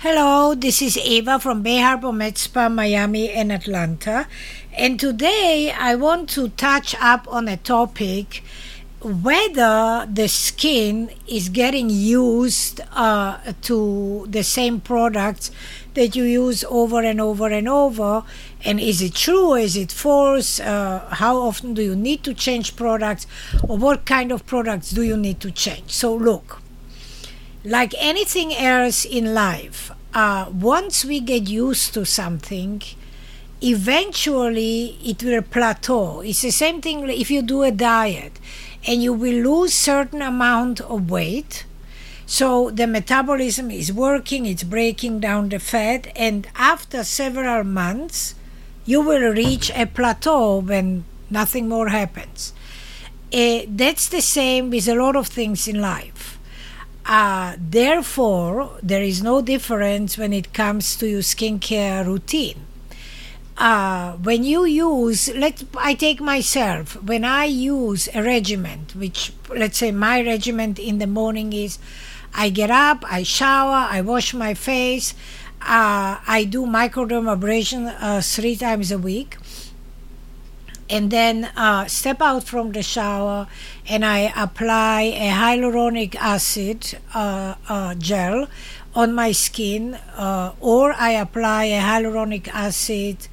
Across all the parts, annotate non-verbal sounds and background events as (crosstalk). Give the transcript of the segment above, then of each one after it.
Hello, this is Eva from Bay Harbor Med Miami, and Atlanta. And today I want to touch up on a topic whether the skin is getting used uh, to the same products that you use over and over and over. And is it true? Is it false? Uh, how often do you need to change products? Or what kind of products do you need to change? So, look like anything else in life, uh, once we get used to something, eventually it will plateau. It's the same thing if you do a diet and you will lose certain amount of weight. So the metabolism is working, it's breaking down the fat, and after several months, you will reach a plateau when nothing more happens. Uh, that's the same with a lot of things in life uh, therefore, there is no difference when it comes to your skincare routine. Uh, when you use, let I take myself. When I use a regimen, which let's say my regimen in the morning is, I get up, I shower, I wash my face, uh, I do microdermabrasion uh, three times a week and then uh, step out from the shower and I apply a hyaluronic acid uh, uh, gel on my skin, uh, or I apply a hyaluronic acid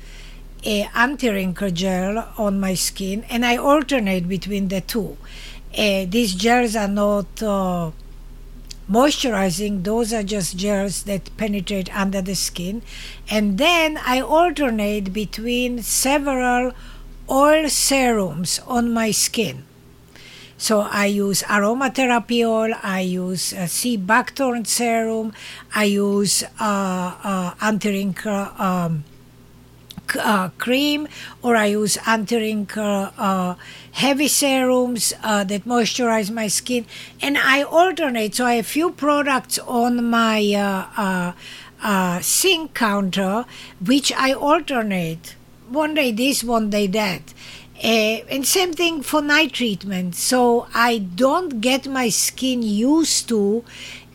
a anti-wrinkle gel on my skin, and I alternate between the two. Uh, these gels are not uh, moisturizing; those are just gels that penetrate under the skin, and then I alternate between several oil serums on my skin. So I use aromatherapy oil, I use uh, sea buckthorn serum, I use uh, uh, anti-wrinkle um, uh, cream, or I use anti-wrinkle uh, heavy serums uh, that moisturize my skin, and I alternate. So I have few products on my uh, uh, sink counter, which I alternate one day this, one day that. Uh, and same thing for night treatment. So I don't get my skin used to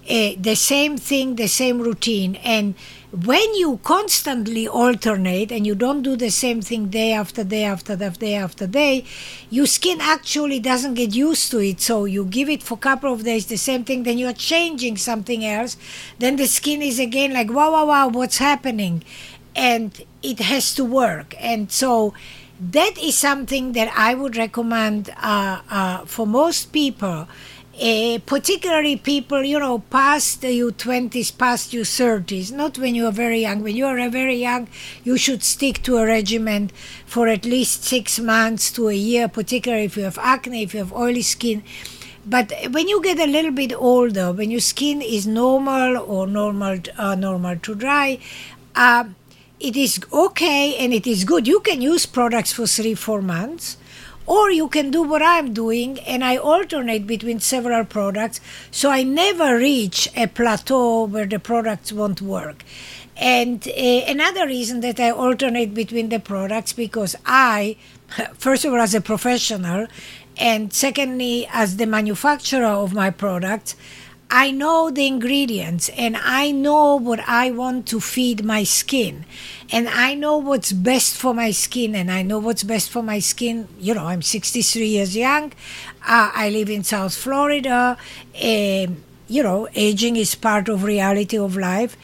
uh, the same thing, the same routine. And when you constantly alternate and you don't do the same thing day after day after day after day, your skin actually doesn't get used to it. So you give it for a couple of days the same thing, then you're changing something else. Then the skin is again like, wow, wow, wow, what's happening? And it has to work. And so that is something that I would recommend uh, uh, for most people. Uh, particularly people, you know, past your 20s, past your 30s, not when you are very young. When you are very young, you should stick to a regimen for at least six months to a year, particularly if you have acne, if you have oily skin. But when you get a little bit older, when your skin is normal or normal, uh, normal to dry, uh, it is okay and it is good. You can use products for three, four months, or you can do what I'm doing and I alternate between several products so I never reach a plateau where the products won't work. And uh, another reason that I alternate between the products because I, (laughs) first of all, as a professional, and secondly, as the manufacturer of my products, I know the ingredients and I know what I want to feed my skin. And I know what's best for my skin and I know what's best for my skin. You know, I'm 63 years young. Uh, I live in South Florida. Uh, you know, aging is part of reality of life.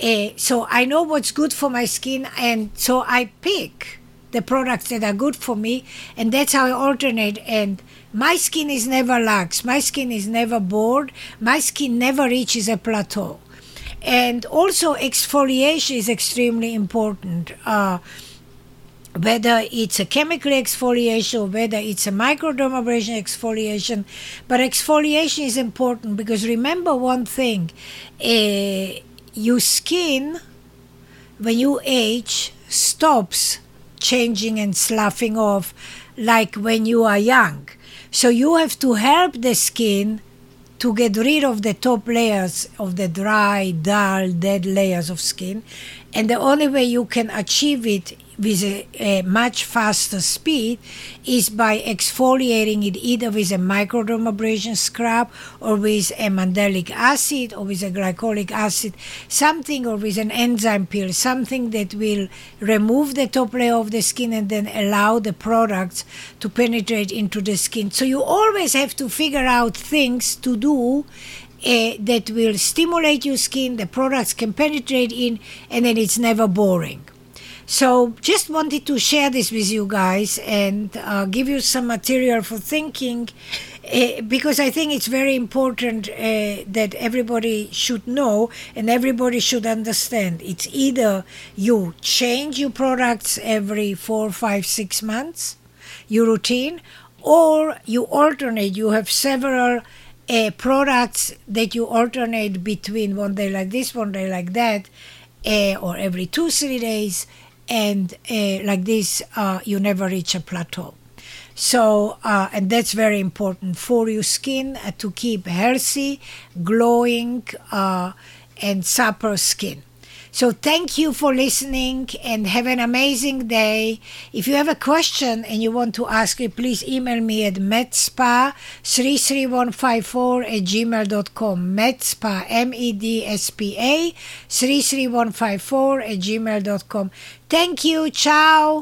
Uh, so I know what's good for my skin and so I pick the products that are good for me and that's how I alternate and my skin is never lax, my skin is never bored, my skin never reaches a plateau. And also, exfoliation is extremely important. Uh, whether it's a chemical exfoliation or whether it's a microdermabrasion exfoliation. But exfoliation is important because remember one thing uh, your skin, when you age, stops changing and sloughing off like when you are young. So you have to help the skin to get rid of the top layers of the dry, dull, dead layers of skin. And the only way you can achieve it with a, a, much faster speed is by exfoliating it either with a microdermabrasion scrub or with a mandelic acid or with a glycolic acid, something or with an enzyme peel, something that will remove the top layer of the skin and then allow the products to penetrate into the skin. So you always have to figure out things to do uh, that will stimulate your skin, the products can penetrate in, and then it's never boring. So, just wanted to share this with you guys and uh, give you some material for thinking uh, because I think it's very important uh, that everybody should know and everybody should understand. It's either you change your products every four, five, six months, your routine, or you alternate. You have several uh, products that you alternate between one day like this, one day like that, uh, or every two, three days, and uh, like this, uh, you never reach a plateau. So, uh, and that's very important for your skin uh, to keep healthy, glowing, and supple skin. So thank you for listening and have an amazing day. If you have a question and you want to ask it, please email me at medspa33154 at gmail.com. Medspa, M-E-D-S-P-A, 33154 at gmail.com. Thank you. Ciao.